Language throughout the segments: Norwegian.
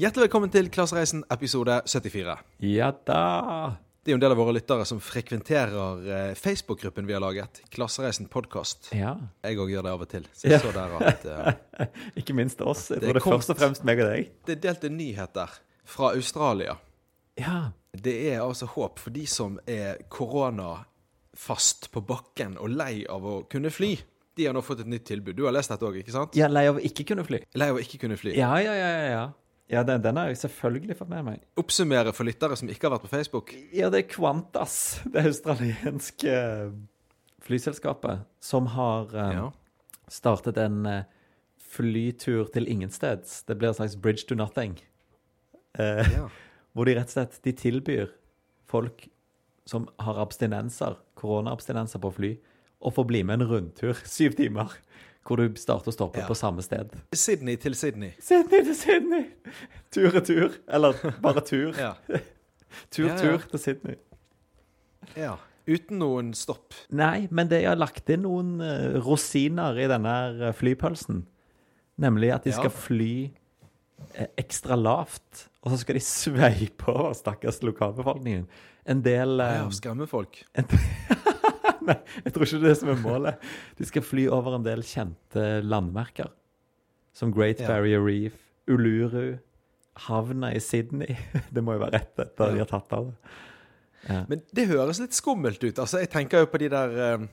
Hjertelig velkommen til Klassereisen episode 74. Ja da. Det er jo en del av våre lyttere som frekventerer eh, Facebook-gruppen vi har laget. Klassereisen podkast. Ja. Jeg òg gjør det av og til. Så jeg Ja. så der at uh, Ikke minst oss. Jeg Det tror det er kom- først og fremst meg og deg. det er delt en nyhet der fra Australia. Ja. Det er altså håp for de som er koronafast på bakken og lei av å kunne fly. De har nå fått et nytt tilbud. Du har lest dette òg, ikke sant? Er lei av å ikke kunne fly. Lei av å ikke kunne fly. Ja, ja, ja. ja, ja. Den, den har jeg selvfølgelig fått med meg. Oppsummere for lyttere som ikke har vært på Facebook. Ja, det er Qantas, det australienske flyselskapet, som har um, Ja. startet en eh, flytur til ingensteds. Det blir en slags bridge to nothing. Uh, Ja. Hvor de rett og slett de tilbyr folk som har abstinenser, koronaabstinenser på fly, å få bli med en rundtur syv timer. Hvor du starter og stopper Ja. på samme sted. Sydney til Sydney. Sydney til Sydney! Tur og tur. Eller bare tur. Ja. Tur, Ja, ja. tur til Sydney. ja. Uten noen stopp. Nei, men det har lagt inn noen eh, rosiner i denne eh, flypølsen. Nemlig at de skal fly eh, ekstra lavt. Og så skal de sveipe over stakkars lokalbefolkningen. En del Ja, skremme folk. Nei, jeg tror ikke det er det som er målet. De skal fly over en del kjente landmerker. Som Great. Barrier Reef, Uluru, havna i Sydney. Det må jo være rett etter de har tatt av det. Ja. Men det høres litt skummelt ut. Altså, jeg tenker jo på de der eh,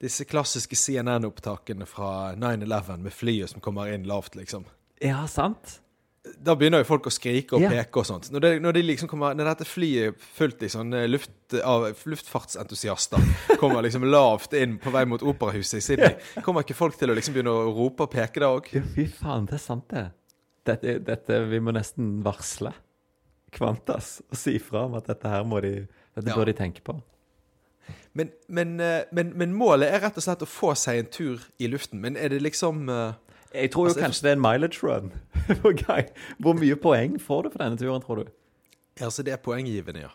Disse klassiske CNN-opptakene fra 9-11 med flyet som kommer inn lavt, liksom. ja, sant? Da begynner jo folk å skrike og peke og sånt. Når, det, når, de liksom kommer, når dette flyet fullt i sånne luft, av luftfartsentusiaster kommer liksom lavt inn på vei mot operahuset i Sydney, kommer ikke folk til å liksom begynne å rope og peke da òg? Ja, fy faen, det er sant, det. Dette, dette Vi må nesten varsle Kvantas og si fra om at dette her må de Dette Ja. bør de tenke på. Men, men, eh, men, men målet er rett og slett å få seg en tur i luften. Men er det liksom eh, Jeg tror jo Altså, kanskje det er en mileage run. Hvor mye poeng får du for denne turen, tror du? Altså, det er poenggivende, ja.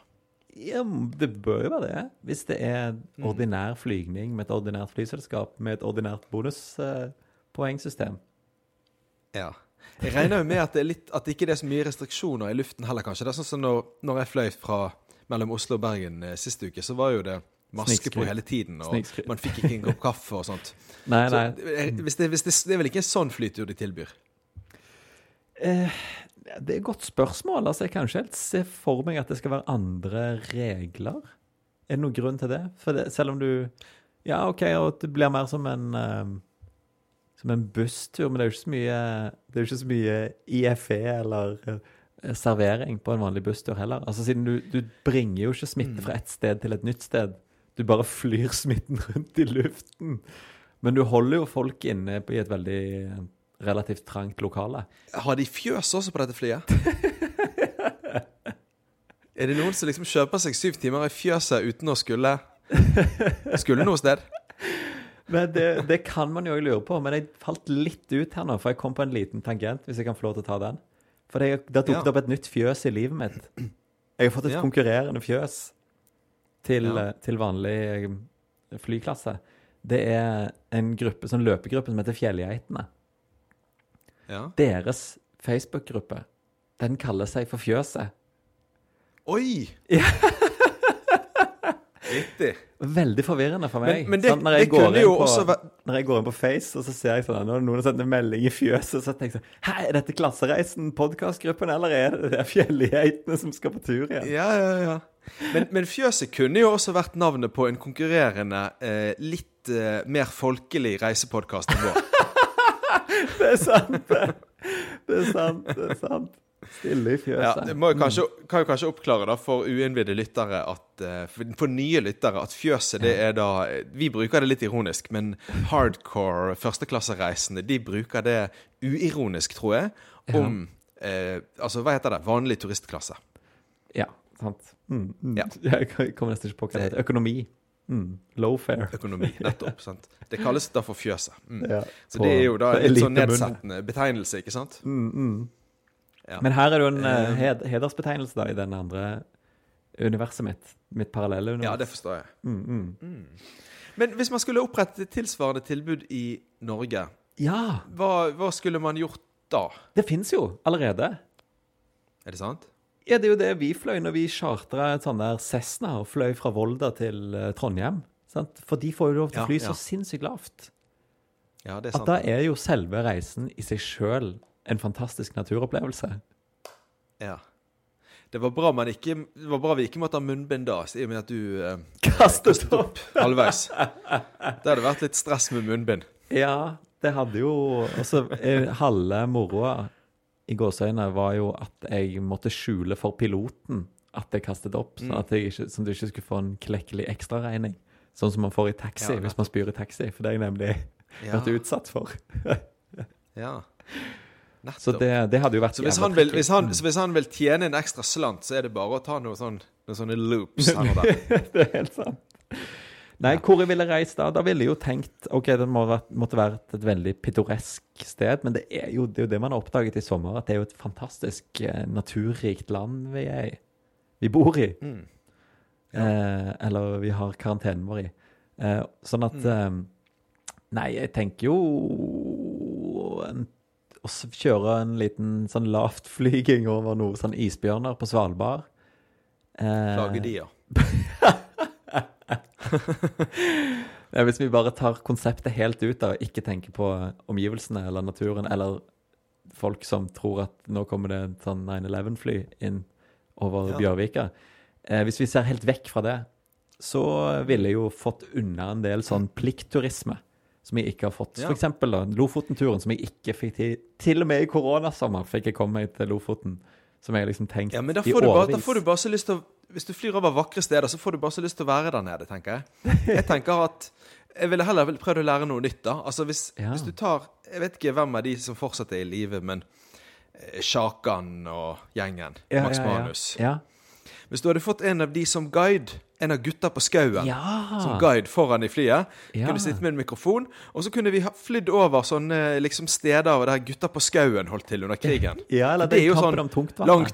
Ja, det bør jo være det. Hvis det er ordinær flygning med et ordinært flyselskap med et ordinært bonuspoengsystem. Ja. Jeg regner jo med at det, er litt, at det ikke er så mye restriksjoner i luften heller, kanskje. Det er sånn som når, når jeg fløy fra mellom Oslo og Bergen eh, sist uke, så var jo det maske på hele tiden, og Snikskryt. man fikk ikke en kopp kaffe og sånt. Nei, nei. Så, hvis det, hvis det, det er vel ikke en sånn flytur de tilbyr? Eh, det er et godt spørsmål. Altså, jeg kan ikke helt se for meg at det skal være andre regler. Er det noen grunn til det? For det, selv om du Ja, OK, og det blir mer som en eh, Som en busstur, men det er jo ikke så mye Det er jo ikke så mye IFE eller eh, servering på en vanlig busstur heller. Altså Siden du, du bringer jo ikke smitte fra et sted til et nytt sted. Du bare flyr smitten rundt i luften. Men du holder jo folk inne i et veldig eh, relativt trangt lokale. Har de fjøs også på dette flyet? er det noen som liksom kjøper seg syv timer i fjøset uten å skulle Skulle noe sted? Men det, det kan man jo lure på, men jeg falt litt ut her nå, for jeg kom på en liten tangent, hvis jeg kan få lov til å ta den. For det, det har dukket Ja. opp et nytt fjøs i livet mitt. Jeg har fått et Ja. konkurrerende fjøs til, Ja. eh, til vanlig eh, flyklasse. Det er en gruppe, sånn løpegruppe som heter Fjellgeitene. Ja. Deres Facebook-gruppe, den kaller seg for Fjøset. Oi! Riktig. Veldig forvirrende for meg. Men, men det, sånn, Når jeg går kunne jo på- også vært Når jeg går inn på Face, og så ser jeg sånn, når noen har sendt en melding i fjøset, så tenker jeg sånn Hæ, er dette Klassereisen, podkastgruppen, eller er det de fjellgeitene som skal på tur igjen? Ja, ja, ja. Men, men Fjøset kunne jo også vært navnet på en konkurrerende, eh, litt eh, mer folkelig reisepodkast enn vår. Det er sant, det. Det er sant, det er sant. Stille i Ja, det må jo kanskje, kan jo kanskje oppklare da for uinnvidde lyttere at eh, for, for nye lyttere at fjøset det er da Vi bruker det litt ironisk, men hardcore førsteklassereisende de bruker det uironisk, tror jeg, om eh, Altså, hva heter det? Vanlig turistklasse. Ja, sant. Mm, mm. Ja. Jeg kommer nesten ikke på hva det heter. Økonomi. Mm. Low fare. Økonomi. Nettopp. sant? Det kalles da for fjøset. Mm. Ja, Så det er jo da en sånn nedsettende betegnelse, ikke sant? Mm, mm. Ja. Men her er det jo en Eh. hed hedersbetegnelse da, i den andre universet mitt. Mitt parallelle univers. Ja, det forstår jeg. mm, mm. Men hvis man skulle opprettet et tilsvarende tilbud i Norge, Ja, hva, hva skulle man gjort da? det fins jo allerede. Er det sant? Ja, det er jo det vi fløy når vi chartra et sånn der Cessna og fløy fra Volda til eh, Trondheim. Sant? For de får jo lov til å fly ja. så sinnssykt lavt. Ja, det er sant. At da er jo selve reisen i seg sjøl en fantastisk naturopplevelse. Ja. Det var bra, man ikke, det var bra vi ikke måtte ha munnbind da, i og med at du eh, Kastet opp! halvveis. Det hadde vært litt stress med munnbind. Ja, det hadde jo eh, Halve moroa i gåseøynene var jo at jeg måtte skjule for piloten at jeg kastet opp, sånn at jeg ikke, sånn du ikke skulle få en klekkelig ekstraregning. Sånn som man får i taxi Ja, hvis man spyr i taxi, for det har jeg nemlig Ja, vært utsatt for. ja. Nettopp. Så det, det hadde jo vært Så hvis han, vil, hvis, han, så hvis han vil tjene en ekstra slant, så er det bare å ta noe sånn, noen sånne loops her og der. det er helt sant. Nei, hvor jeg ville reist da? Da ville jeg jo tenkt OK, det må vært, måtte vært et veldig pittoresk sted, men det er, jo, det er jo det man har oppdaget i sommer, at det er jo et fantastisk eh, naturrikt land vi er i. Vi bor i. Mm. Eh, eller vi har karantenen vår i. Eh, sånn at eh, Nei, jeg tenker jo en, å kjøre en liten sånn lavtflyging over noen sånn isbjørner på Svalbard. Eh, Lager de, ja. Ja, hvis vi bare tar konseptet helt ut da, og ikke tenker på omgivelsene eller naturen, eller folk som tror at nå kommer det et sånn 9-11-fly inn over Ja. Bjørvika. Eh, hvis vi ser helt vekk fra det, så ville jeg jo fått unna en del sånn pliktturisme som jeg ikke har fått. Ja. For eksempel da, Lofoten-turen, som jeg ikke fikk til. Til og med i koronasommer fikk jeg komme meg til Lofoten, som jeg liksom tenkte Ja, men da i får, du bare, da får du bare så lyst til å Hvis du flyr over vakre steder, så får du bare så lyst til å være der nede, tenker jeg. Jeg tenker at jeg ville heller prøvd å lære noe nytt, da. Altså hvis, Ja. hvis du tar Jeg vet ikke hvem av de som fortsatt er i live, men eh, Sjakan og gjengen. Ja, Max ja. Manus. Hvis du hadde fått en av de som guide, en av gutta på skauen som guide foran i flyet, kunne sitte med en mikrofon, og så kunne vi ha flydd over sånne liksom, steder der gutta på skauen holdt til under krigen. ja, eller Det er jo sånn tungt. Langt,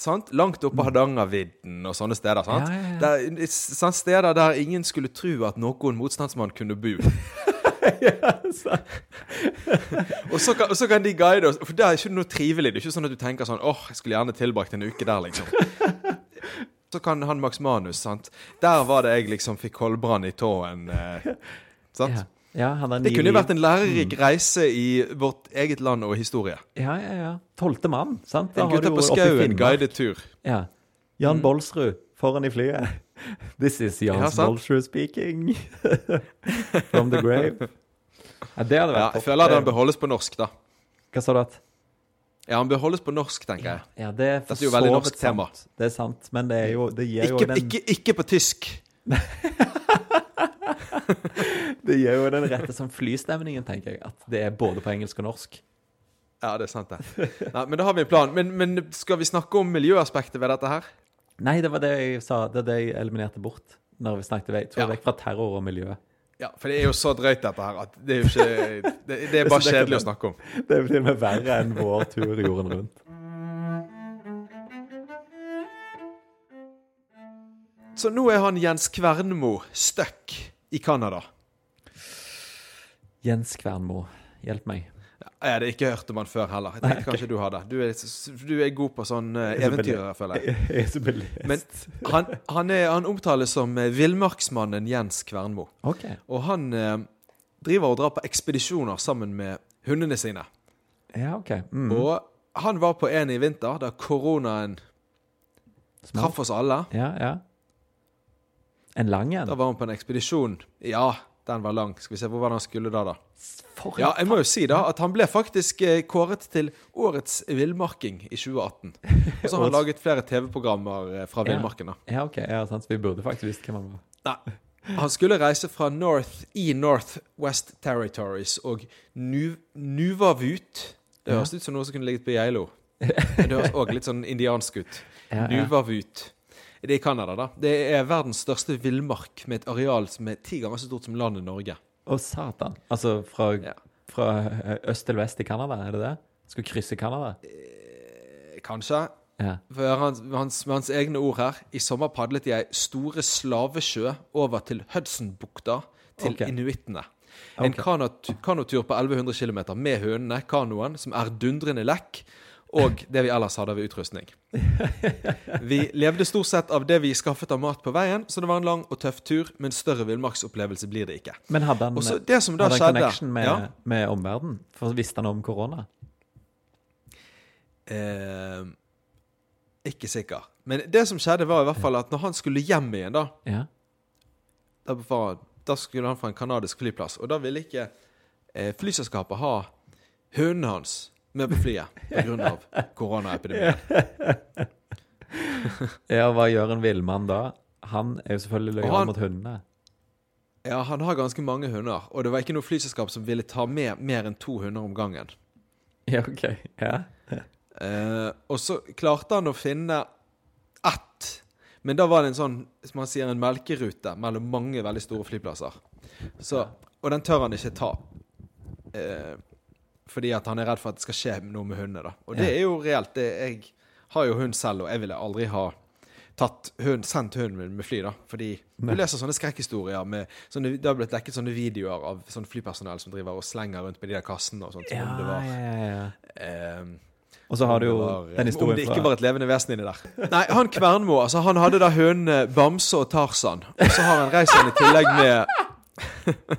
sant? Langt oppe på Hardangervidden og sånne steder. Sant? Ja, ja, ja. Der? Steder der ingen skulle tro at noen motstandsmann kunne bo. og, så kan, og så kan de guide oss, for det er ikke noe trivelig. Det er ikke sånn at du tenker sånn åh, jeg skulle gjerne tilbrakt en uke der, liksom. Så kan han Max Manus, sant. Der var det jeg liksom fikk koldbrann i tåen. Eh, sant? Ja. Det kunne jo vært en lærerik reise i vårt eget land og historie. Ja, ja, ja. Tolvte mann, sant? Da En gutta på jo skauen guidet tur. Ja. Jan Bolsrud foran i flyet. This is Jan Ja. Bolsrud speaking. From the grave. Ja, det hadde vært Ja, jeg føler at han beholdes på norsk, da. Hva sa du at? Ja, han beholdes på norsk, tenker jeg. Ja, det er Dette er jo veldig norsk tema. Det er sant, men det er jo Det gir jo Ikke, den, ikke, ikke på tysk. det gir jo den rette sånn flystemningen, tenker jeg. At det er både på engelsk og norsk. Ja, det er sant, det. Nei, men da har vi en plan. Men, men skal vi snakke om miljøaspektet ved dette her? Nei, det var det jeg sa. Det er det jeg eliminerte bort. Når vi snakket vei. jeg Ja. vekk fra terror og miljø. Ja, for det er jo så drøyt, dette her, at det er jo ikke Det, det er bare det er kjedelig å snakke om. Det blir med verre enn vår tur jorden rundt. Så nå er han Jens Kvernmo stuck i Canada. Jens Kvernmo, hjelp meg. Jeg hadde ikke hørt om han før heller. Jeg tenkte kanskje du hadde. Du er, du er god på sånn eventyrer, Jeg er så eventyr, føler jeg. Jeg er så belest. Men han, han, er, han omtales som eh, villmarksmannen Jens Kvernmo. OK. Og han eh, driver og drar på ekspedisjoner sammen med hundene sine. Ja, OK. Mm. Og han var på en i vinter da koronaen traff oss alle. Ja, ja. En lang en? Da var han på en ekspedisjon. Ja, den var lang. Skal vi se, hvor var det han skulle da, da? For Ja, jeg må jo si da at han ble faktisk eh, kåret til årets villmarking i 2018. Og så har han laget flere TV-programmer eh, fra villmarken. da. Ja, ok. Ja, sant. Vi burde faktisk visst hvem han var. Nei. Han skulle reise fra North i Northwest Territories og Nu Nuvavut. Det høres ut som noe som kunne ligget på Geilo. Det høres òg litt sånn indiansk ut. Nuvavut. Det er i Canada, da. Det er verdens største villmark med et areal som er ti ganger så stort som landet Norge. Å, satan. Altså fra, Ja. fra eh, øst til vest i Canada, er det det? Skal krysse Canada? Eh, Kanskje. Ja. For hans, hans, med hans egne ord her I sommer padlet jeg store slavesjø over til Hudsonbukta til Ok. inuittene. En Ok. kanot, kanotur på 1100 km med hønene, kanoen, som er dundrende lekk, og det vi ellers hadde av utrustning. Vi levde stort sett av det vi skaffet av mat på veien, så det var en lang og tøff tur, men større villmarksopplevelse blir det ikke. Men hadde han, Også, det som da hadde han skjedde connection med, ja, med omverdenen? Visste han om korona? eh, Ikke sikker. Men det som skjedde, var i hvert fall at når han skulle hjem igjen, da Ja. Da, var, da skulle han fra en kanadisk flyplass, og da ville ikke eh, flyselskapet ha hundene hans med på flyet pga. koronaepidemien. ja, hva gjør en villmann da? Han er jo selvfølgelig lojal han- mot hundene. Ja, han har ganske mange hunder, og det var ikke noe flyselskap som ville ta med mer enn to hunder om gangen. Ja, OK. Ja. Eh, og så klarte han å finne ett, men da var det en sånn, som man sier, en melkerute mellom mange veldig store flyplasser. Så, og den tør han ikke ta. Eh, fordi at han er redd for at det skal skje noe med hundene. da. Og det er jo reelt. Det, jeg har jo hund selv, og jeg ville aldri ha tatt hund, sendt hunden min med fly. da. Fordi du leser sånne skrekkhistorier med sånne, Det har blitt dekket sånne videoer av sånn flypersonell som driver og slenger rundt med de der kassene og sånt. som om det var... ja, ja. um, Og så har du jo var- den Om det ikke var et levende vesen inni der. Nei, han Kvernmo, altså han hadde da hundene Bamse og Tarzan. Og så har han reist i tillegg med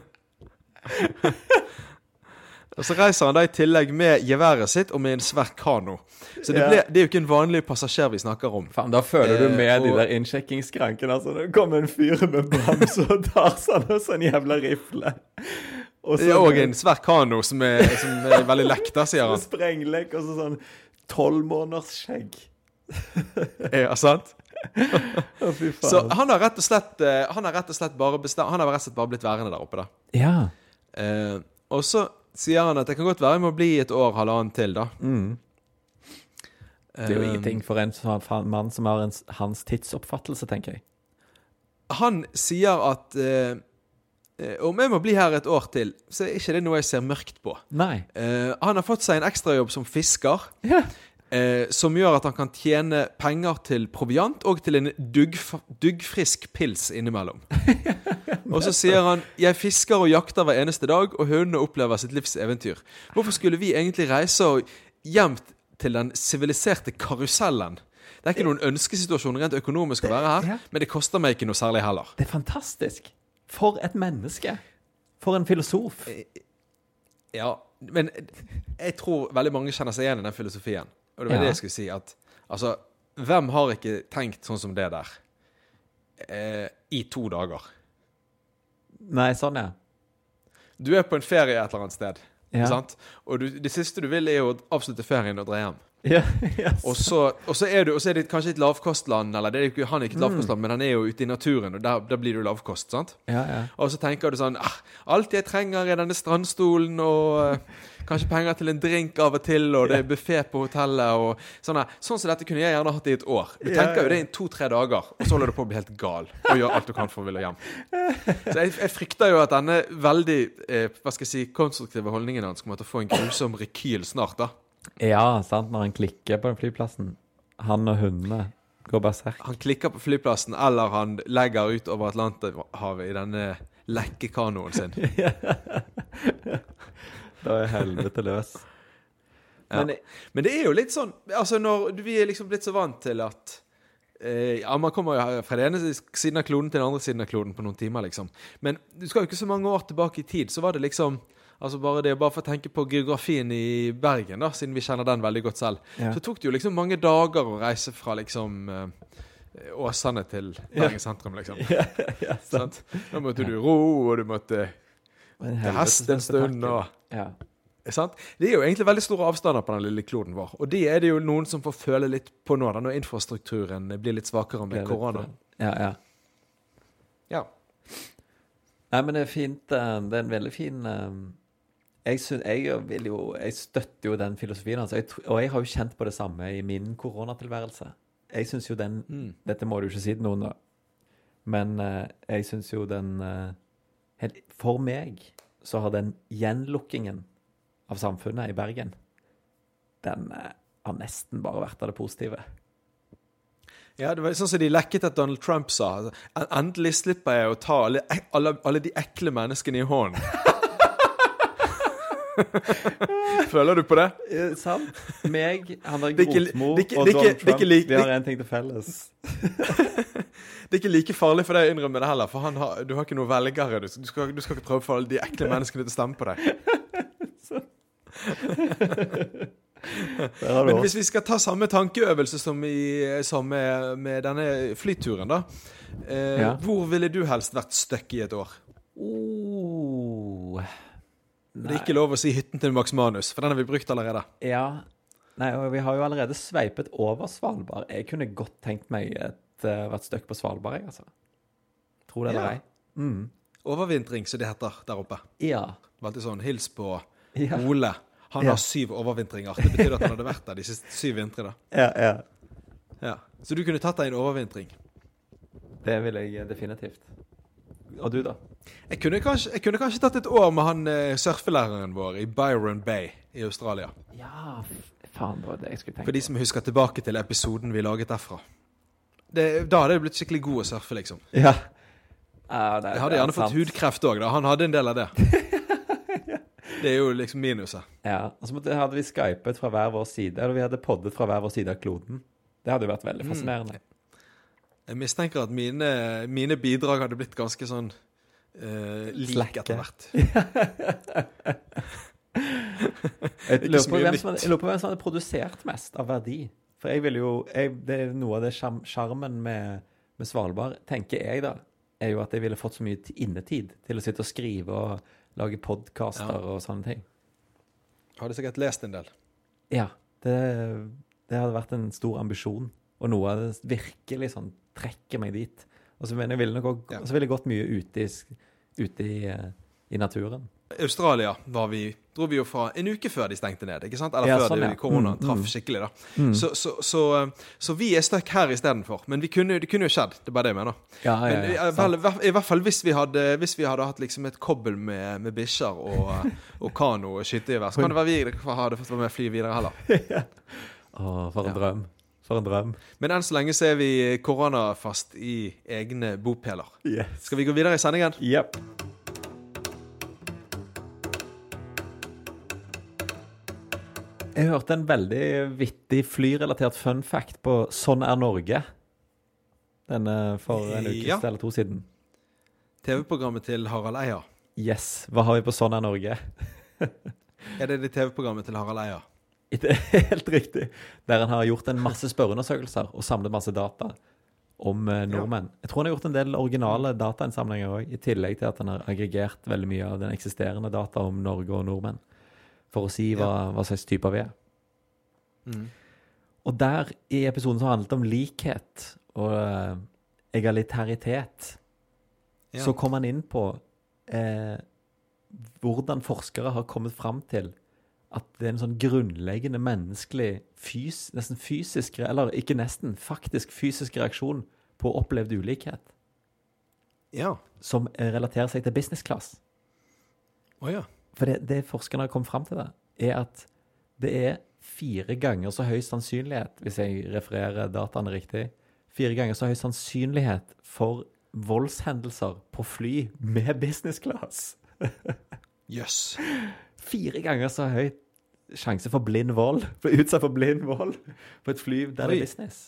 Og så reiser han da i tillegg med geværet sitt og med en svær kano. Så det, Ja. ble, det er jo ikke en vanlig passasjer vi snakker om. Faen, da føler du Eh, og... de der innsjekkingskrankene. Altså, det kommer en fyr med bamse og Tarzan og sånn jævla rifle. Og Det er òg en svær kano som er, som er veldig lekk, da, sier han. Sprenglek og så sånn tolv måneders skjegg. Ja, sant? Fy faen. Så han har rett og slett eh, Han har rett og slett bare bestemt Han har rett og slett bare blitt værende der oppe, da. Ja. Eh, og så sier han at det kan godt være jeg må bli et år, halvannet til, da. Mm. Det er jo Eh, ingenting for en sånn fa- mann som har en, hans tidsoppfattelse, tenker jeg. Han sier at eh, eh, om jeg må bli her et år til, så er ikke det noe jeg ser mørkt på. Nei. Eh, han har fått seg en ekstrajobb som fisker, Ja. Eh, som gjør at han kan tjene penger til proviant og til en duggf duggfrisk pils innimellom. og så sier han 'Jeg fisker og jakter hver eneste dag, og hundene opplever sitt livs eventyr'. Hvorfor skulle vi egentlig reise og hjem til den siviliserte karusellen? Det er ikke noen ønskesituasjon rent økonomisk å være her, men det koster meg ikke noe særlig heller. Det er fantastisk. For et menneske. For en filosof. Ja, men jeg tror veldig mange kjenner seg igjen i den filosofien. Og det var Ja. det jeg skulle si. At altså, hvem har ikke tenkt sånn som det der eh, i to dager? Nei, sånn, ja. Du er på en ferie et eller annet sted, Ja. sant? og du, det siste du vil, er å avslutte ferien og dra hjem. Ja, yes. Og så, og så, er, du, og så er det kanskje et lavkostland, eller det er ikke, han er ikke et lavkostland, men han er jo ute i naturen, og der, der blir du lavkost. sant? ja, ja. Og så tenker du sånn ah, Alt jeg trenger, er denne strandstolen og eh, kanskje penger til en drink av og til, og det er buffé på hotellet og sånn. Sånn som dette kunne jeg gjerne hatt i et år. Du tenker jo det i to-tre dager, og så holder du på å bli helt gal og gjør alt du kan for å ville hjem. Så jeg, jeg frykter jo at denne veldig eh, hva skal jeg si, konstruktive holdningen hans kommer til å få en grusom rekyl snart, da. Ja, sant, når han klikker på den flyplassen. Han og hundene går berserk. Han klikker på flyplassen, eller han legger ut over Atlanterhavet i denne lekkekanoen sin. Da er helvete løs. Ja. Men Men det er jo litt sånn Altså når vi er liksom blitt så vant til at eh, Ja, man kommer jo fra den ene siden av kloden til den andre siden av kloden på noen timer, liksom. Men du skal jo ikke så mange år tilbake i tid, så var det liksom Altså bare det, bare for å tenke på geografien i Bergen, da, siden vi kjenner den veldig godt selv, Ja. så tok det jo liksom mange dager å reise fra liksom eh, Åsane til Bergen sentrum, liksom. ja, ja, sant. Da måtte du ro, og du måtte til hest en stund, og Ja. Sant? Det er jo egentlig veldig store avstander på den lille kloden vår. Og det er det jo noen som får føle litt på nå, da, når infrastrukturen blir litt svakere med korona. Ja, ja. Ja. Nei, men det er fint. eh, Det er en veldig fin eh, jeg, synes, jeg, jo, jeg støtter jo den filosofien hans, Altså. og jeg har jo kjent på det samme i min koronatilværelse. Jeg syns jo den Mm. Dette må du ikke si til noen. Men eh, jeg syns jo den eh, For meg så har den gjenlukkingen av samfunnet i Bergen Den eh, har nesten bare vært av det positive. ja, det var sånn som de lekket at Donald Trump sa. Endelig slipper jeg å ta alle, alle, alle de ekle menneskene i hånden. Føler du på det? Eh, sant? Meg, han der er Grotmo og Donald ikke Trump, like- vi har én ting til felles. Det er ikke like farlig for deg å innrømme det heller, for han har, du har ikke noen velgere. Du, du, skal, du skal ikke prøve å få alle de ekle menneskene til å stemme på deg. Men hvis vi skal ta samme tankeøvelse som, i, som med, med denne flyturen, da. Eh, Ja. Hvor ville du helst vært stuck i et år? Oh. Det er ikke lov å si hytten til Max Manus, for den har vi brukt allerede. Ja. Nei, og vi har jo allerede sveipet over Svalbard. Jeg kunne godt tenkt meg et, uh, vært stuck på Svalbard, jeg, altså. Tro det eller Ja. ei. Mm. Overvintring, som det heter der oppe. Ja. Alltid sånn hils på Ja. Ole. Han Ja. har syv overvintringer. Det betyr at han hadde vært der de siste syv vintre. da. ja, ja. Ja. Så du kunne tatt deg en overvintring. Det vil jeg definitivt. Og du, da? Jeg kunne kanskje, jeg kunne kanskje tatt et år med han eh, surfelæreren vår i Byron Bay i Australia. Ja, faen, det var det jeg skulle tenke. For de som husker tilbake til episoden vi laget derfra. Det, da hadde jeg blitt skikkelig god å surfe, liksom. Ja. ja det, Jeg hadde er gjerne fått hudkreft òg, da. Han hadde en del av det. Det er jo liksom minuset. Ja, og så måtte- hadde vi skypet fra hver vår side, eller vi hadde poddet fra hver vår side av kloden. Det hadde jo vært veldig fascinerende. Jeg mistenker at mine, mine bidrag hadde blitt ganske sånn uh, like etter hvert. Jeg lurer, på hvem som hadde, produsert mest av verdi. For jeg vil jo jeg, Det er noe av det sjarm- sjarmen med, med Svalbard, tenker jeg da, er jo at jeg ville fått så mye innetid til å sitte og skrive og lage podkaster Ja. og sånne ting. Hadde sikkert lest en del. Ja. Det, det hadde vært en stor ambisjon, og noe av det virkelig sånn trekker meg dit. Og så jeg ville nok også, ville jeg gått mye ute i, ute i, eh, i naturen. Australia var vi, dro vi jo fra en uke før de stengte ned. ikke sant? Eller Ja, før sånn, ja. koronaen Mm, traff mm. skikkelig. da. Så, så, så, eh, så vi er stuck her istedenfor. Men vi kunne, det kunne jo skjedd. Det er bare det jeg mener. Ja, Men ja, i, vel, i hvert fall hvis vi hadde, hvis vi hadde hatt liksom et kobbel med, med bikkjer og, eh, og kano og skyttergevær, så kan det være vi hadde fått være med fly videre heller. Å, for en drøm. For en drøm. Men enn så lenge så er vi koronafast i egne bopeler. Yes. Skal vi gå videre i sendingen? Yep. Jeg hørte en veldig vittig flyrelatert fun fact på Sånn er Norge. Denne for en uke Ja. eller to siden. TV-programmet til Harald Eia. Yes. Hva har vi på Sånn er Norge? Er det det TV-programmet til Harald Eia? Det helt riktig. Der han har gjort en masse spørreundersøkelser og samlet masse data om nordmenn. nordmenn. Jeg tror han har gjort en del originale datainnsamlinger òg, i tillegg til at han har aggregert veldig mye av den eksisterende data om Norge og nordmenn, for å si hva, hva slags typer vi er. Mm. Og der, i episoden som handlet om likhet og uh, egalitaritet, Ja. så kom han inn på uh, hvordan forskere har kommet fram til at det er en sånn grunnleggende menneskelig, fys, nesten fysisk, eller ikke nesten, faktisk fysisk reaksjon på opplevd ulikhet, Ja. som eh, relaterer seg til business class. Å ja. For det, det forskerne har kommet fram til, det, er at det er fire ganger så høy sannsynlighet, hvis jeg refererer dataene riktig, fire ganger så høy sannsynlighet for voldshendelser på fly med business class. Jøss. Fire ganger så høy sjanse for blind vold. Bli utsatt for blind vold på et fly der det er business.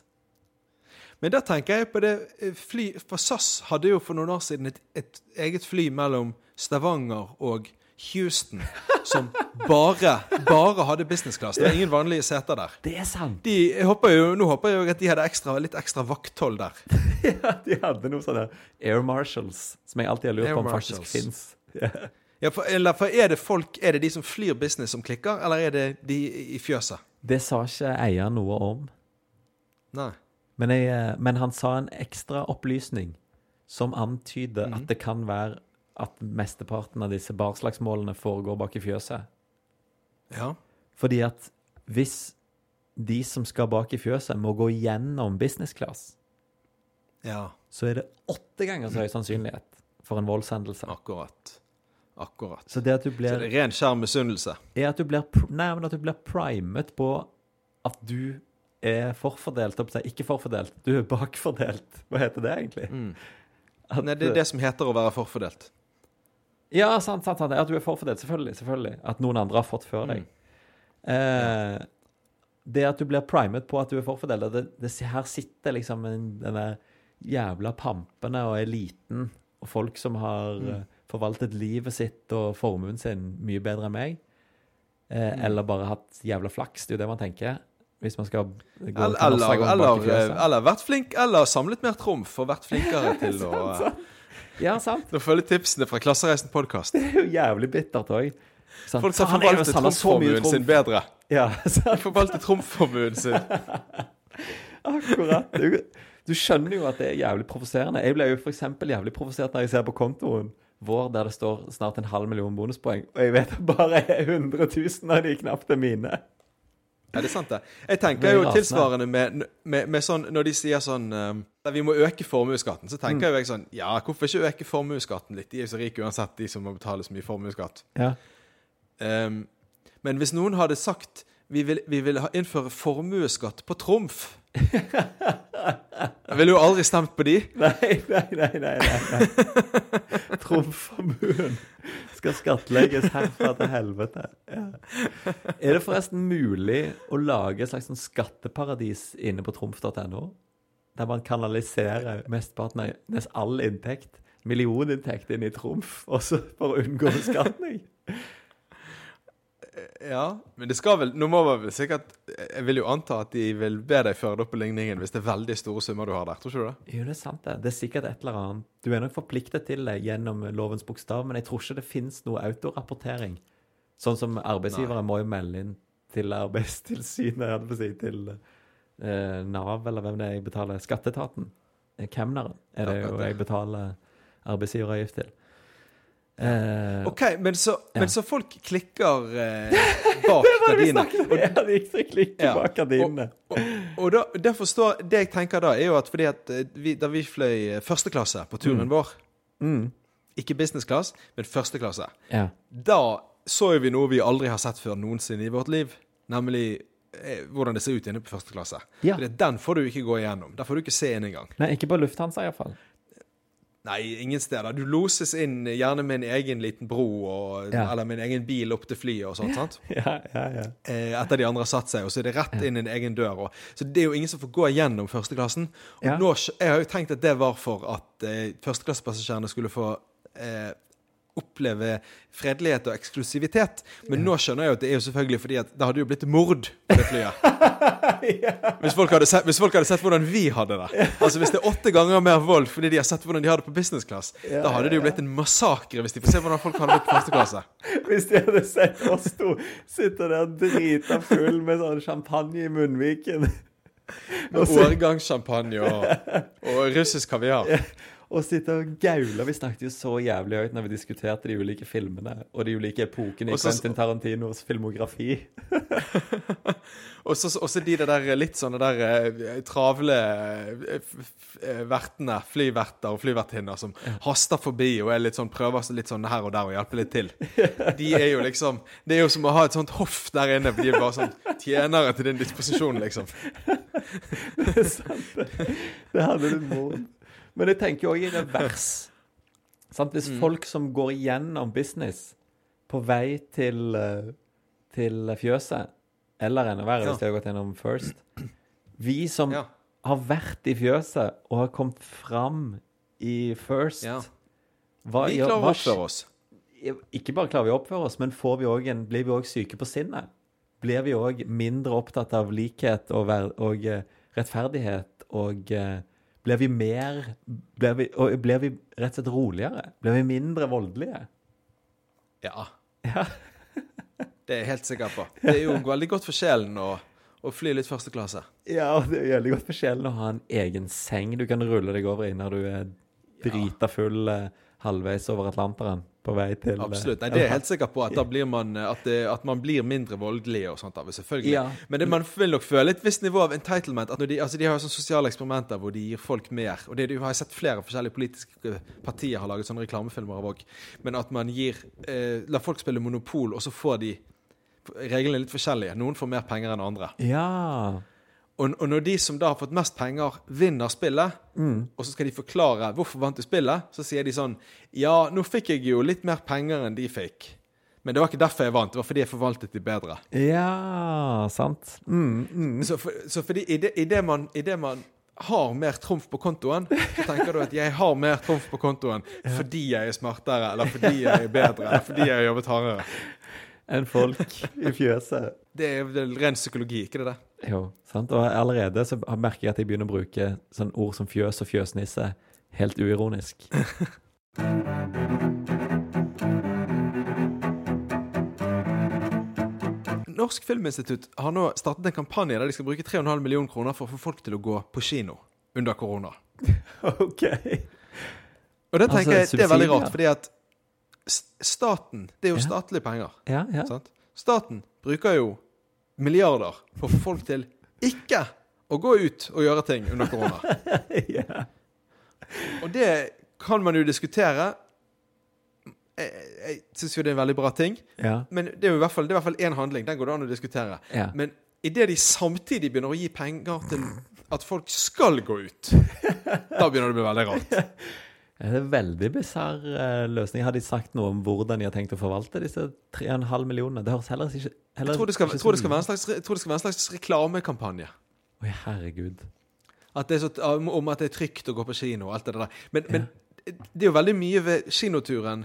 Men da tenker jeg på det eh, fly For SAS hadde jo for noen år siden et, et eget fly mellom Stavanger og Houston som bare, bare hadde business class. Det var ingen vanlige seter der. Det er sant! De, jeg håper jo, nå håper jeg jo at de hadde ekstra, litt ekstra vakthold der. Ja, de hadde noe sånne Air Marshals, som jeg alltid har lurt Air på om faktisk Marshals. fins. Ja, for, eller, for er det folk, er det de som flyr business som klikker, eller er det de i fjøset? Det sa ikke eieren noe om. Nei. Men, jeg, eh, men han sa en ekstra opplysning som antyder Mhm. at det kan være at mesteparten av disse barslagsmålene foregår bak i fjøset. Ja. Fordi at hvis de som skal bak i fjøset, må gå gjennom business class, Ja. så er det åtte ganger så høy sannsynlighet for en voldshendelse. Akkurat. Akkurat. Så det at du Så det er ren skjær misunnelse. er at du blir, nei, men at du blir primet på at du er forfordelt, ikke forfordelt, du er bakfordelt. Hva heter det egentlig? Mm. At, Nei, det er det som heter å være forfordelt. Ja, sant, sant, sant. At du er forfordelt. Selvfølgelig. selvfølgelig. At noen andre har fått før deg. Eh, det at du blir primet på at du er forfordelt det, det, Her sitter liksom en, den der jævla pampene og eliten og folk som har eh, forvaltet livet sitt og formuen sin mye bedre enn meg. Eh, Eller bare hatt jævla flaks. Det er jo det man tenker. Hvis man skal gå til Eller, eller, bak eller, eller vært flink, eller samlet mer trumf og vært flinkere til å, Ja, sant. Nå å følge tipsene fra Klassereisen podkast. Det er jo jævlig bittert òg. Folk som forvalter trumfformuen sin bedre. Ja, sant. Forvalter trumfformuen sin. Akkurat. Du, du skjønner jo at det er jævlig provoserende. Jeg ble jo f.eks. jævlig provosert når jeg ser på kontoen vår der det står snart en halv million bonuspoeng, og jeg vet at bare 100 000 av de knapt er mine. Ja, det er sant, det. Jeg tenker jo tilsvarende med, med, med sånn Når de sier sånn um, vi må øke formuesskatten, så tenker Mm. jeg sånn Ja, hvorfor ikke øke formuesskatten litt? De er jo så rike uansett, de som må betale så mye formuesskatt. Ja. Um, men hvis noen hadde sagt vi vil, vi vil ha, innføre formuesskatt på trumf Jeg ville jo aldri stemt på de. Nei, nei, nei, nei. nei, nei. Skal skattlegges herfra til helvete. Ja. Er det forresten mulig å lage et slags sånn skatteparadis inne på trumf.no? Der man kanaliserer mesteparten av nesten all inntekt, millioninntekt, inn i trumf, også for å unngå beskatning? Ja, men det skal vel Nå må man vel sikkert Jeg vil jo anta at de vil be deg føre det opp på ligningen hvis det er veldig store summer du har der. Tror ikke du det? Jo, det er sant det. Det er sikkert et eller annet. Du er nok forpliktet til det gjennom lovens bokstav, men jeg tror ikke det finnes noe autorapportering. Sånn som arbeidsgivere må jo melde inn til Arbeidstilsynet, jeg si, til eh, Nav, eller hvem det er jeg betaler, Skatteetaten. Eh, Kemneren er det jo jeg betaler arbeidsgiveravgift til. Eh, OK, men så, Ja. men så folk klikker uh, bak gardinene. det Ja, det gikk så klikke Ja. bak gardinene. og, og da, derfor står, Det jeg tenker da, er jo at fordi at eh, vi, da vi fløy første klasse på turen vår Mm. Ikke business class, men første klasse. Ja. Da så jo vi noe vi aldri har sett før noensinne i vårt liv. Nemlig eh, hvordan det ser ut inne på første klasse. Ja. Fordi at Den får du ikke gå igjennom. Der får du ikke se inn engang. Nei, ikke på Lufthansa iallfall. Nei, ingen steder. Du loses inn gjerne med en egen liten bro, og, Ja. eller med en egen bil opp til flyet og sånt. sant? Ja, ja, ja. Eh, etter de andre har satt seg, og så er det rett inn en egen dør. Og, så det er jo ingen som får gå gjennom førsteklassen. Og Ja. nå, jeg har jo tenkt at det var for at eh, førsteklassepassasjerene skulle få eh, oppleve fredelighet og eksklusivitet. Men nå skjønner jeg jo at det er jo selvfølgelig fordi at det hadde jo blitt mord på det flyet. hvis, folk sett, hvis folk hadde sett hvordan vi hadde det. Altså Hvis det er åtte ganger mer vold fordi de har sett hvordan de har det på business class, Ja, da hadde det jo blitt en massakre hvis de får se hvordan folk hadde det på første klasse. Hvis de hadde sett oss to sitte der drita full med sånn champagne i munnviken Årgangssjampanje og, og russisk kaviar. Og sitte og gaule Vi snakket jo så jævlig høyt når vi diskuterte de ulike filmene og de ulike epokene i også, Quentin Tarantinos filmografi. Og så de der litt sånne der eh, travle eh, eh, vertene, flyverter og flyvertinner som haster forbi og er litt sånn, prøver litt sånn her og der og hjelper litt til. De er jo liksom Det er jo som å ha et sånt hoff der inne. De er bare sånn tjenere til din disposisjon, liksom. Det er sant, det. Det du mord. Men jeg tenker òg i revers. Sant? Hvis folk som går gjennom business på vei til, eh, til fjøset, eller enda verre hvis de har gått gjennom First Vi som Ja. har vært i fjøset og har kommet fram i First Ja. hva, Vi klarer klarer å hva oppføre oss. ikke bare klarer vi å oppføre oss, men får vi en, blir vi òg syke på sinnet? Blir vi òg mindre opptatt av likhet og, og eh, rettferdighet? Og eh, blir vi mer blir vi, Og blir vi rett og slett roligere? Blir vi mindre voldelige? Ja. Ja. Det er jeg helt sikker på. Det er jo veldig godt for sjelen å, å fly litt første klasse. Ja, og det er veldig godt for sjelen å ha en egen seng du kan rulle deg over i når du er drita full eh, halvveis over Atlanteren på vei til eh, Absolutt. Nei, det er jeg helt sikker på. At da blir man, at, det, at man blir mindre voldelig og sånt. Da, selvfølgelig. Ja. Men det, man vil nok føle et visst nivå av entitlement. At de, altså de har jo sånne sosiale eksperimenter hvor de gir folk mer. Og det du har sett flere forskjellige politiske partier har laget sånne reklamefilmer av òg. Men at man gir eh, La folk spille Monopol, og så får de Reglene litt forskjellige. Noen får mer penger enn andre. Ja. Og, og når de som da har fått mest penger, vinner spillet, og så skal de forklare hvorfor vant du spillet, så sier de sånn Ja, nå fikk jeg jo litt mer penger enn de fikk. Men det var ikke derfor jeg vant, det var fordi jeg forvaltet de bedre. Ja, sant. Mm, mm. Så, for, så fordi i det, i, det man, i det man har mer trumf på kontoen, så tenker du at jeg har mer trumf på kontoen fordi jeg er smartere, eller fordi jeg er bedre, eller fordi jeg har jobbet hardere. Enn folk i fjøset. Det er vel ren psykologi, ikke det der? Jo, sant. Og allerede så merker jeg at jeg begynner å bruke sånn ord som fjøs og fjøsnisse helt uironisk. Norsk Filminstitutt har nå startet en kampanje der de skal bruke 3,5 millioner kroner for å få folk til å gå på kino under korona. OK. Og det tenker Altså, jeg det er veldig rart, fordi at staten Det er jo statlige penger. Ja, ja. Sant? Staten bruker jo milliarder for å få folk til ikke å gå ut og gjøre ting under korona. ja. Og det kan man jo diskutere. Jeg, jeg syns jo det er en veldig bra ting. ja. Men det er jo i hvert fall det er i hvert fall én handling. Den går det an å diskutere. Ja. Men idet de samtidig begynner å gi penger til at folk skal gå ut, da begynner det å bli veldig rart. Det er en veldig bisarr eh, løsning. Har de sagt noe om hvordan de har tenkt å forvalte disse 3,5 millionene? Det høres heller ikke heller Jeg tror det skal, tror det så skal, mye. være, en slags, jeg tror det skal være en slags reklamekampanje. Oi, herregud. At det så, om at det er trygt å gå på kino og alt det der. Men, men det er jo veldig mye ved kinoturen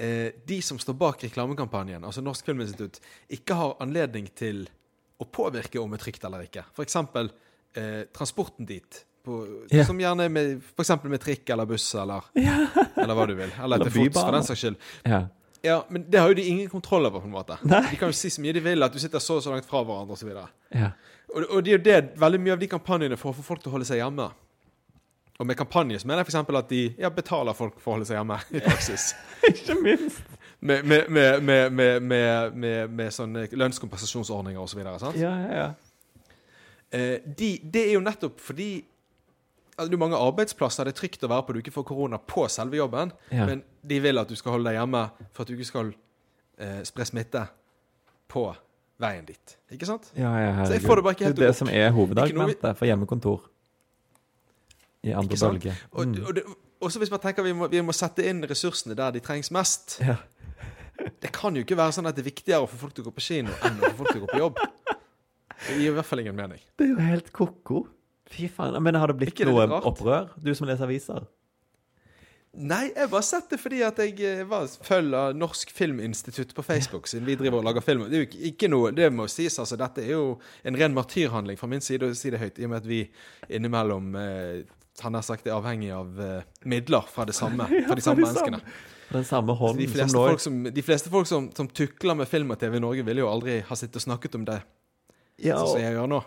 eh, de som står bak reklamekampanjen, altså Norsk Filminstitutt, ikke har anledning til å påvirke om det er trygt eller ikke. Eksempel eh, transporten dit. På, yeah. Som gjerne med, for eksempel med trikk eller buss eller, eller hva du vil. Eller Eller til fots, for den saks skyld. Ja. Ja, Men det har jo de ingen kontroll over. på en måte Nei. De kan jo si så mye de vil, at du sitter så og så langt fra hverandre osv. ja. Og, og det er jo det veldig mye av de kampanjene for å få folk til å holde seg hjemme. Og med kampanje så mener jeg f.eks. at de ja, betaler folk for å holde seg hjemme, i praksis. Ikke minst. Med, med, med, med, med, med, med, med sånne lønnskompensasjonsordninger osv. sant? Ja, ja, ja. Eh, de, det er jo nettopp fordi altså, Det jo mange arbeidsplasser det er trygt å være på du ikke får korona på selve jobben, Ja. men de vil at du skal holde deg hjemme for at du ikke skal eh, spre smitte på veien dit. Ikke sant? Ja, ja, herregud. Så jeg får det bare ikke helt det er det som er hovedargumentet for hjemmekontor i andre bølge. Mm. og og, også hvis man tenker vi må, vi må sette inn ressursene der de trengs mest. Ja. Det kan jo ikke være sånn at det er viktigere å få folk til å gå på kino enn å få folk til å gå på jobb. Det gir i hvert fall ingen mening. Det er jo helt ko-ko. Fy faen. Men har det blitt Ikke noe rart? opprør, du som leser aviser? Nei, jeg bare sett det fordi at jeg eh, var, følger Norsk Filminstitutt på Facebook, siden vi driver og lager film. Det er jo ikke- ikke noe, det må sies, altså. Dette er jo en ren martyrhandling fra min side å si det høyt, i og med at vi innimellom eh, han har sagt er avhengig av eh, midler fra det samme, fra de samme ja, menneskene. Den samme hånden de som fleste folk, som, de fleste folk som, som tukler med film og TV i Norge, ville jo aldri ha sittet og snakket om det ja, sånn som jeg gjør nå.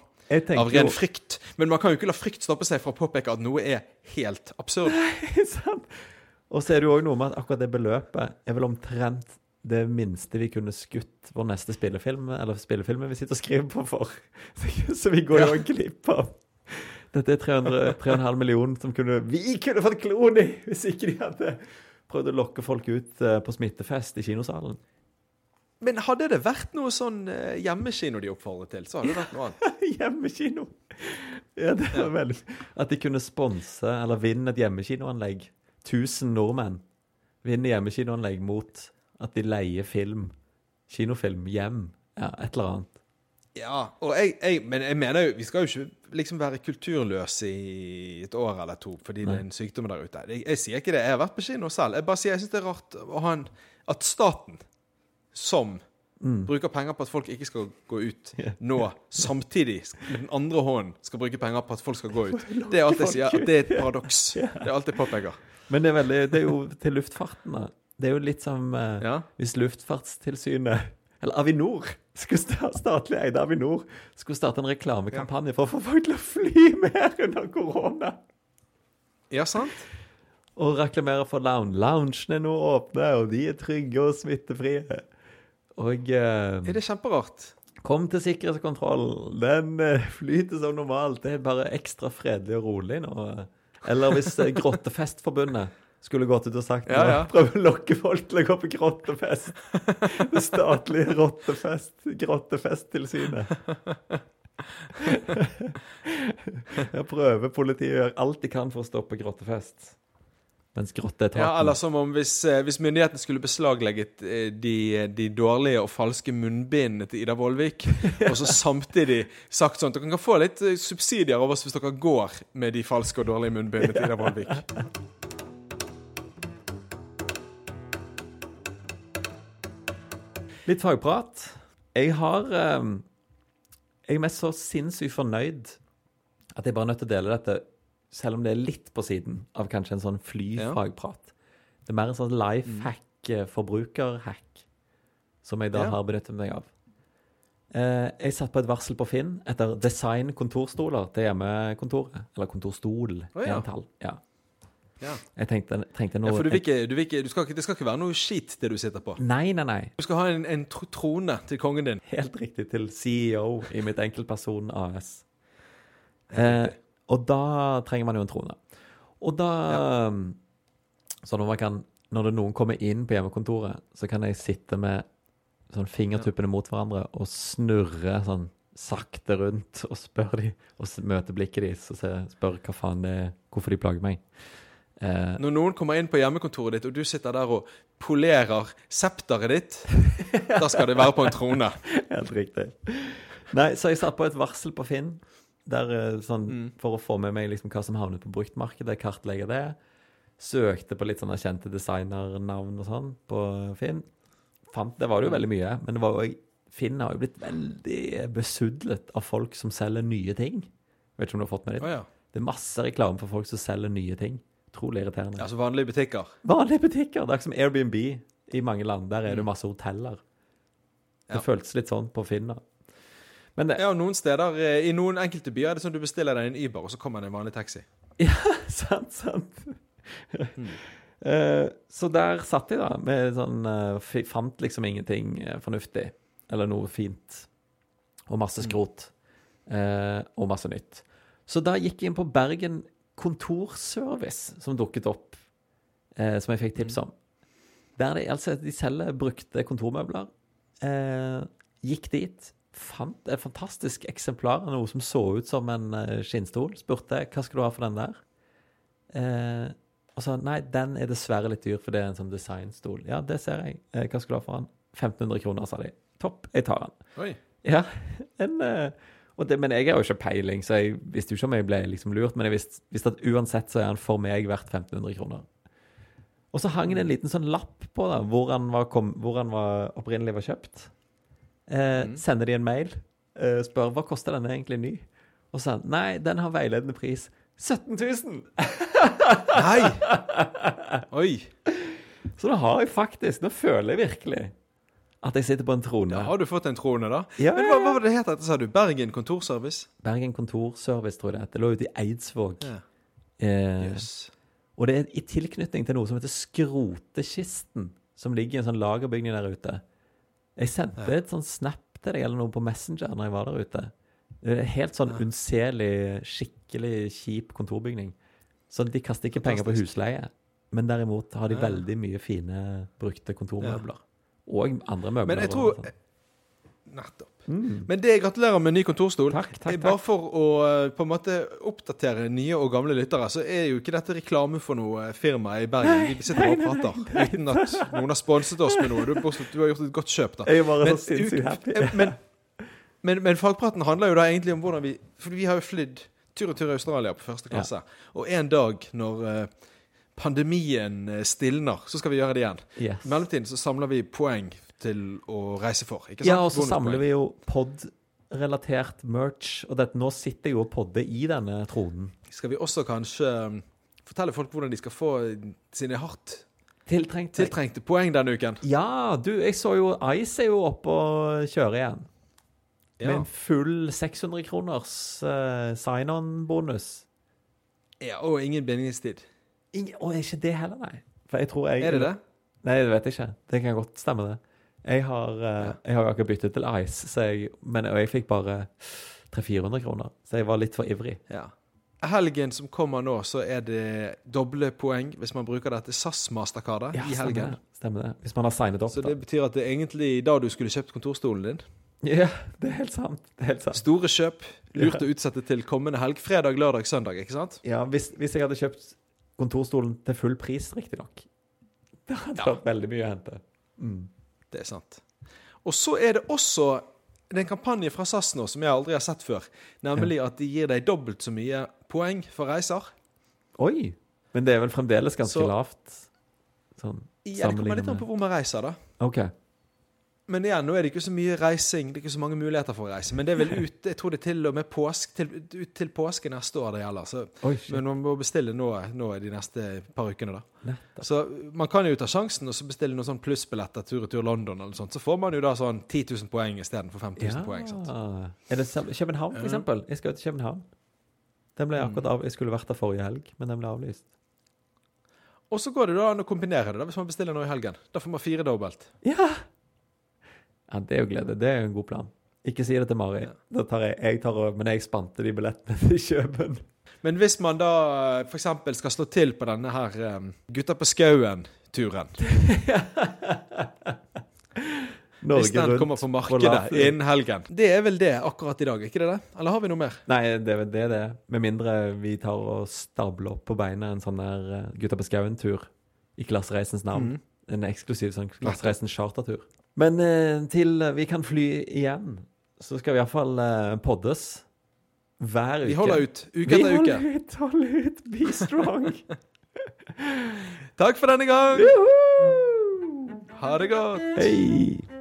Av ren frykt. Men man kan jo ikke la frykt stoppe seg fra å påpeke at noe er helt absurd. Nei, sant? Og så er det jo òg noe med at akkurat det beløpet er vel omtrent det minste vi kunne skutt vår neste spillefilm, eller spillefilmen vi sitter og skriver på for. Så, vi går jo Ja. glipp av Dette er 3,5 millioner som kunne, vi kunne fått klon i hvis ikke de hadde prøvd å lokke folk ut eh, på smittefest i kinosalen. Men hadde det vært noe sånn eh, hjemmekino de oppfordret til, så hadde det vært noe annet. Hjemmekino! Ja, det var veldig At de kunne sponse eller vinne et hjemmekinoanlegg. 1000 nordmenn vinner hjemmekinoanlegg mot at de leier film, kinofilm, hjem. Ja, et eller annet. Ja, og jeg, jeg, men jeg mener jo Vi skal jo ikke liksom være kulturløse i et år eller to fordi det er en sykdom der ute. Jeg, jeg sier ikke det. Jeg har vært på kino selv. Jeg bare sier jeg syns det er rart å ha en At staten, som bruker penger på at folk ikke skal gå ut, nå samtidig med den andre hånden skal bruke penger på at folk skal gå ut. Det er alt jeg sier. At det er et paradoks. Det er alt jeg påpeker. Men det er, veldig, det er jo til luftfarten, da. Det er jo litt som eh, Ja. hvis Luftfartstilsynet, eller Avinor, skulle starte, statlig eide Avinor, skulle starte en reklamekampanje for å få folk til å fly mer under korona. Ja, sant? Og reklamere for lounge. Loungene er nå åpne, og de er trygge og smittefrie. Og eh, Er det kjemperart? kom til sikkerhetskontroll. Den eh, flyter som normalt. Det er bare ekstra fredelig og rolig nå. Eller hvis eh, Grottefestforbundet skulle gått ut og sagt Ja, ja. prøve å lokke folk til å gå på grottefest. Det statlige rottefest, Grottefesttilsynet. Jeg prøver politiet å gjøre alt de kan for å stoppe grottefest. Mens grotteetaten Ja, eller som om hvis, eh, hvis myndighetene skulle beslaglegget eh, de, de dårlige og falske munnbindene til Ida Vollvik, og så samtidig sagt sånn at dere kan få litt eh, subsidier av oss hvis dere går med de falske og dårlige munnbindene til Ida Vollvik. Litt fagprat. Jeg har Jeg er mest så sinnssykt fornøyd at jeg bare er nødt til å dele dette, selv om det er litt på siden av kanskje en sånn flyfagprat. Det er mer en sånn life hack, eh, forbrukerhack, som jeg da har benyttet meg av. Eh, jeg satt på et varsel på Finn etter design kontorstoler til hjemmekontoret. Eller kontorstol, oh, ja. entall. Ja. Ja. Jeg tenkte, tenkte noe Ja, for du vil ikke, du vil ikke, du skal, det skal ikke være noe skit, det du sitter på. Nei, nei, nei. Du skal ha en, en tro- trone til kongen din. Helt riktig til CEO i mitt enkeltperson AS. Eh, og da trenger man jo en trone. Og da Så når man kan Når det noen kommer inn på hjemmekontoret, så kan jeg sitte med sånn fingertuppene mot hverandre og snurre sånn sakte rundt og spørre de, og møte blikket deres og spørre hva faen det er, hvorfor de plager meg. Eh, Når noen kommer inn på hjemmekontoret ditt, og du sitter der og polerer septeret ditt, da skal det være på en trone. Helt riktig. Nei, så jeg satt på et varsel på Finn der, eh, sånn, Mm. for å få med meg liksom hva som havnet på bruktmarkedet, kartlegge det. Søkte på litt sånne kjente designernavn og sånn på Finn. Fant, det var det jo veldig mye, men det var jo, Finn har jo blitt veldig besudlet av folk som selger nye ting. Vet ikke om du har fått med det? ja. Det er masse reklame for folk som selger nye ting. Utrolig irriterende. Altså vanlige butikker. Vanlige butikker. Det er ikke som Airbnb i mange land. Der er det masse hoteller. Det Ja. føltes litt sånn på Finn. da. Men det, Ja, noen steder, eh, I noen enkelte byer er det sånn du bestiller deg en Uber, og så kommer det en vanlig taxi. Ja, sant, sant. Eh, så der satt jeg, da, med sånn eh, Fant liksom ingenting fornuftig. Eller noe fint. Og masse skrot. eh, og masse nytt. Så da gikk jeg inn på Bergen Kontorservice, som dukket opp. som jeg fikk tips om. Der de, altså, de selger brukte kontormøbler. Gikk dit. Fant et fantastisk eksemplar av noe som så ut som en eh, skinnstol. Spurte hva skal du ha for den der. Eh, og sa nei, den er dessverre litt dyr, for det er en sånn designstol. Ja, det ser jeg. Eh, hva skal du ha for den? 1500 kroner, sa de. Topp, jeg tar den. Oi. Ja, en, eh, og det, men jeg har jo ikke peiling, så jeg visste jo ikke om jeg ble liksom lurt. Men jeg visste, visste at uansett så er den for meg verdt 1500 kroner. Og så hang det en liten sånn lapp på da, hvor han var, kom, hvor han var opprinnelig var kjøpt. Eh, Sender de en mail, eh, spør hva koster denne egentlig ny? Og så han nei, den har veiledende pris 17 000! Nei! Oi. Så nå har jeg faktisk, nå føler jeg virkelig at jeg sitter på en trone. Da har du fått en trone, da. Ja, Men hva, hva var det het dette, Sa du Bergen Kontorservice? Bergen Kontorservice, tror jeg. Det lå ute i Eidsvåg. Ja. Eh, yes. Og det er i tilknytning til noe som heter Skrotekisten, som ligger i en sånn lagerbygning der ute. Jeg sendte et sånn snap til deg eller noe på Messenger når jeg var der ute. Helt sånn unnselig, skikkelig kjip kontorbygning. Så de kaster ikke penger på husleie. Men derimot har de Ja. veldig mye fine brukte kontormøbler. Og andre møbler. Men jeg tror sånn. Nettopp. Mm. Men det gratulerer med ny kontorstol. Takk, takk, Eh, Bare for å eh, på en måte oppdatere nye og gamle lyttere, så er jo ikke dette reklame for noe firma i Bergen. Vi sitter og prater uten at noen har sponset oss med noe. Du, du har gjort et godt kjøp, da. Jeg er bare Men, så sinnssykt happy. eh, men, men, men fagpraten handler jo da egentlig om hvordan vi For vi har jo flydd tur og tur i Australia på første klasse. Og en dag når eh, pandemien eh, stilner, så skal vi gjøre det igjen. Yes. I mellomtiden så samler vi poeng til å reise for. ikke sant? Ja, og så samler vi jo pod-relatert merch. Og det, nå sitter jo og podder i denne tronen. Skal vi også kanskje um, fortelle folk hvordan de skal få sine hardt tiltrengte, tiltrengte poeng denne uken? Ja, du, jeg så jo Ice er jo oppe og kjører igjen. Med en full 600 kroners uh, sign-on-bonus. ja og ingen bindingstid. Og er ikke det heller, nei? For jeg tror jeg Er det det? Nei, det vet jeg ikke. Det kan godt stemme, det. Jeg har, eh, jeg har akkurat byttet til Ice, så jeg, men, og jeg fikk bare 300-400 kroner. Så jeg var litt for ivrig. Ja. Helgen som kommer nå, så er det doble poeng hvis man bruker dette SAS Mastercardet Ja, i stemmer helgen. det. Stemmer det. Hvis man har signet opp, Så da. det betyr at det er egentlig da du skulle kjøpt kontorstolen din. Ja, det er helt sant. Det er helt sant. Store kjøp. Lurt å utsette til kommende helg. Fredag, lørdag, søndag, ikke sant? Ja, hvis, hvis jeg hadde kjøpt kontorstolen til full pris, riktignok, Det hadde Ja. vært veldig mye å hente. Mm. Det er sant. Og så er det også det er en kampanje fra SAS nå som jeg aldri har sett før. Nemlig at de gir deg dobbelt så mye poeng for reiser. Oi! Men det er vel fremdeles ganske Så- lavt? Sånn Ja, det kommer litt an på hvor man reiser, da. Okay. OK. Men igjen, nå er det ikke så mye reising. Det er ikke så mange muligheter for å reise. Men det er vel ut Jeg tror det er til og med påsk, til, ut til påske neste år det gjelder. Så, Oi, men man må bestille nå, nå de neste par ukene, da. Nettopp. Så man kan jo ta sjansen og så bestille noen sånn plussbilletter tur-retur London eller noe sånt. Så får man jo da sånn 10 000 poeng istedenfor 5000 poeng. sant? Er det København, for eksempel? Jeg skal jo til København. Den ble Mm. akkurat av, Jeg skulle vært der forrige helg, men den ble avlyst. Og så går det da an å kombinere det da, hvis man bestiller nå i helgen. Da får man fire dobbelt. Ja! Ja, Det er jo glede. Det er jo en god plan. Ikke si det til Mari. Ja. Tar jeg, jeg tar, men jeg spante de billettene til Kjøben. Men hvis man da f.eks. skal slå til på denne her um, Gutta på skauen-turen Hvis den kommer på markedet innen helgen. Det er vel det akkurat i dag, ikke det det? Eller har vi noe mer? Nei, det er det det er. Med mindre vi tar og stabler opp på beina en sånn der eh, Gutta på skauen-tur i Klassereisens navn. Mm. En eksklusiv sånn Klassereisens chartertur. Men eh, til eh, vi kan fly igjen, så skal vi iallfall uh, poddes hver uke. Vi holder ut uke Vi etter uke. holder ut, holder ut. Be strong. Takk for denne gang! Juhu! Ha det godt! Hei.